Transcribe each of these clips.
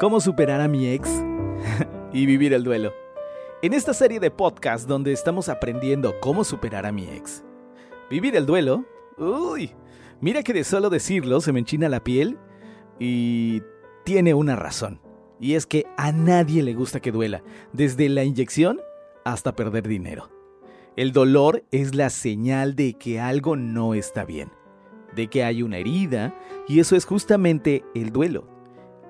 ¿Cómo superar a mi ex? y vivir el duelo. En esta serie de podcast donde estamos aprendiendo cómo superar a mi ex. Vivir el duelo. Uy, mira que de solo decirlo se me enchina la piel y tiene una razón. Y es que a nadie le gusta que duela, desde la inyección hasta perder dinero. El dolor es la señal de que algo no está bien, de que hay una herida, y eso es justamente el duelo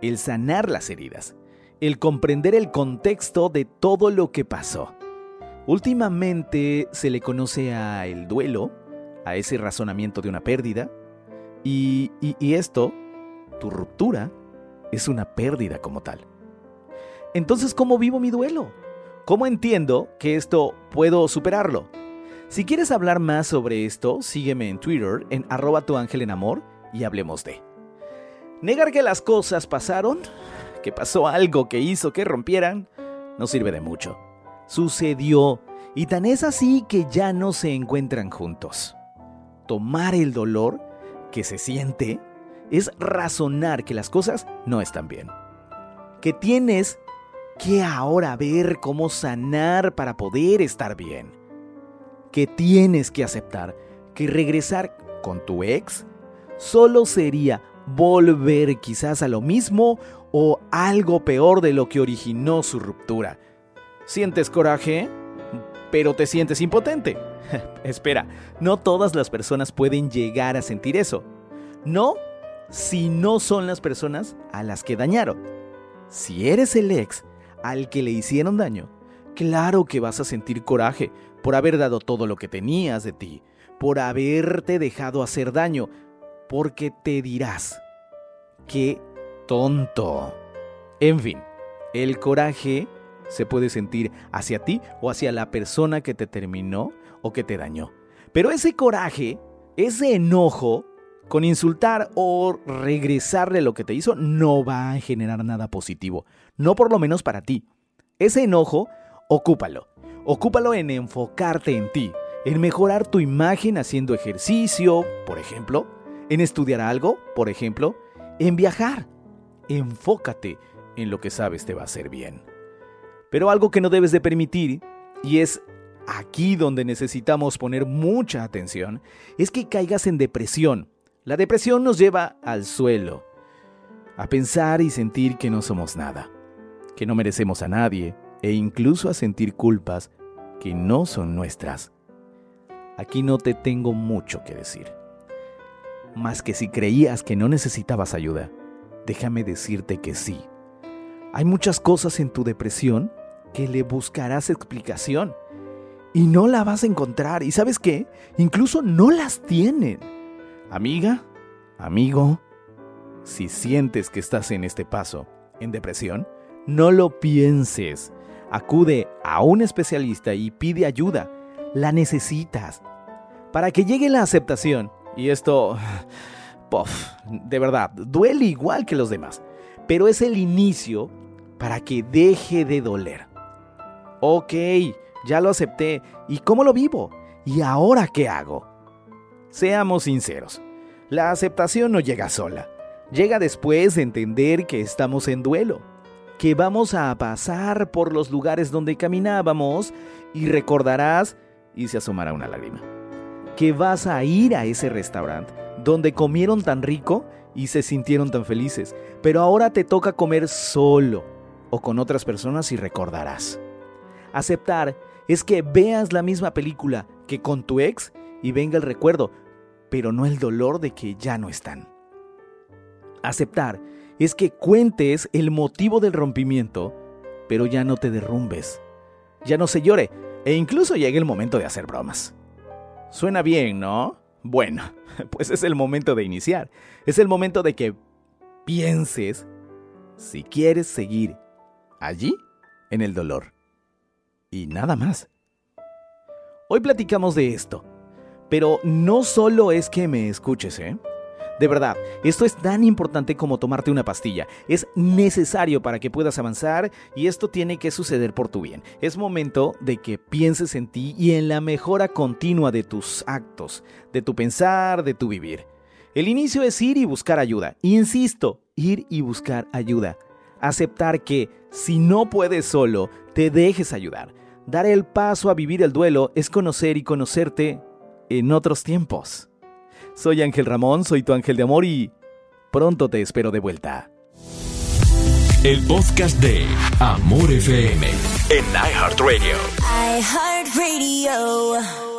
el sanar las heridas, el comprender el contexto de todo lo que pasó. Últimamente se le conoce a el duelo, a ese razonamiento de una pérdida, y, y esto, tu ruptura, es una pérdida como tal. Entonces, ¿cómo vivo mi duelo? ¿Cómo entiendo que esto puedo superarlo? Si quieres hablar más sobre esto, sígueme en Twitter en arroba tu ángel en amor y hablemos de. Negar que las cosas pasaron, que pasó algo que hizo que rompieran, no sirve de mucho. Sucedió, y tan es así que ya no se encuentran juntos. Tomar el dolor que se siente es razonar que las cosas no están bien. Que tienes que ahora ver cómo sanar para poder estar bien. Que tienes que aceptar que regresar con tu ex solo sería volver quizás a lo mismo o algo peor de lo que originó su ruptura. ¿Sientes coraje? Pero te sientes impotente. Espera, no todas las personas pueden llegar a sentir eso. No si no son las personas a las que dañaron. Si eres el ex al que le hicieron daño, claro que vas a sentir coraje por haber dado todo lo que tenías de ti, por haberte dejado hacer daño, porque te dirás, qué tonto. En fin, el coraje se puede sentir hacia ti o hacia la persona que te terminó o que te dañó. Pero ese coraje, ese enojo, con insultar o regresarle lo que te hizo, no va a generar nada positivo. No por lo menos para ti. Ese enojo, ocúpalo. Ocúpalo en enfocarte en ti, en mejorar tu imagen haciendo ejercicio, por ejemplo, en estudiar algo, por ejemplo, en viajar. Enfócate en lo que sabes te va a hacer bien. Pero algo que no debes de permitir, y es aquí donde necesitamos poner mucha atención, es que caigas en depresión. La depresión nos lleva al suelo, a pensar y sentir que no somos nada, que no merecemos a nadie e incluso a sentir culpas que no son nuestras. Aquí no te tengo mucho que decir más que si creías que no necesitabas ayuda, déjame decirte que sí. Hay muchas cosas en tu depresión que le buscarás explicación y no la vas a encontrar. ¿Y sabes qué? Incluso no las tienen. Amiga, amigo, si sientes que estás en este paso, en depresión, no lo pienses. Acude a un especialista y pide ayuda. La necesitas. Para que llegue la aceptación y esto, puff, de verdad, duele igual que los demás. Pero es el inicio para que deje de doler. Ok, ya lo acepté. ¿Y cómo lo vivo? ¿Y ahora qué hago? Seamos sinceros. La aceptación no llega sola. Llega después de entender que estamos en duelo, que vamos a pasar por los lugares donde caminábamos y recordarás y se asomará una lágrima que vas a ir a ese restaurante donde comieron tan rico y se sintieron tan felices, pero ahora te toca comer solo o con otras personas y recordarás. Aceptar es que veas la misma película que con tu ex y venga el recuerdo, pero no el dolor de que ya no están. Aceptar es que cuentes el motivo del rompimiento, pero ya no te derrumbes, ya no se llore e incluso llegue el momento de hacer bromas. Suena bien, ¿no? Bueno, pues es el momento de iniciar. Es el momento de que pienses si quieres seguir allí en el dolor. Y nada más. Hoy platicamos de esto, pero no solo es que me escuches, ¿eh? De verdad, esto es tan importante como tomarte una pastilla. Es necesario para que puedas avanzar y esto tiene que suceder por tu bien. Es momento de que pienses en ti y en la mejora continua de tus actos, de tu pensar, de tu vivir. El inicio es ir y buscar ayuda. Insisto, ir y buscar ayuda. Aceptar que si no puedes solo, te dejes ayudar. Dar el paso a vivir el duelo es conocer y conocerte en otros tiempos. Soy Ángel Ramón, soy tu ángel de amor y pronto te espero de vuelta. El podcast de Amor FM en iHeartRadio. iHeartRadio.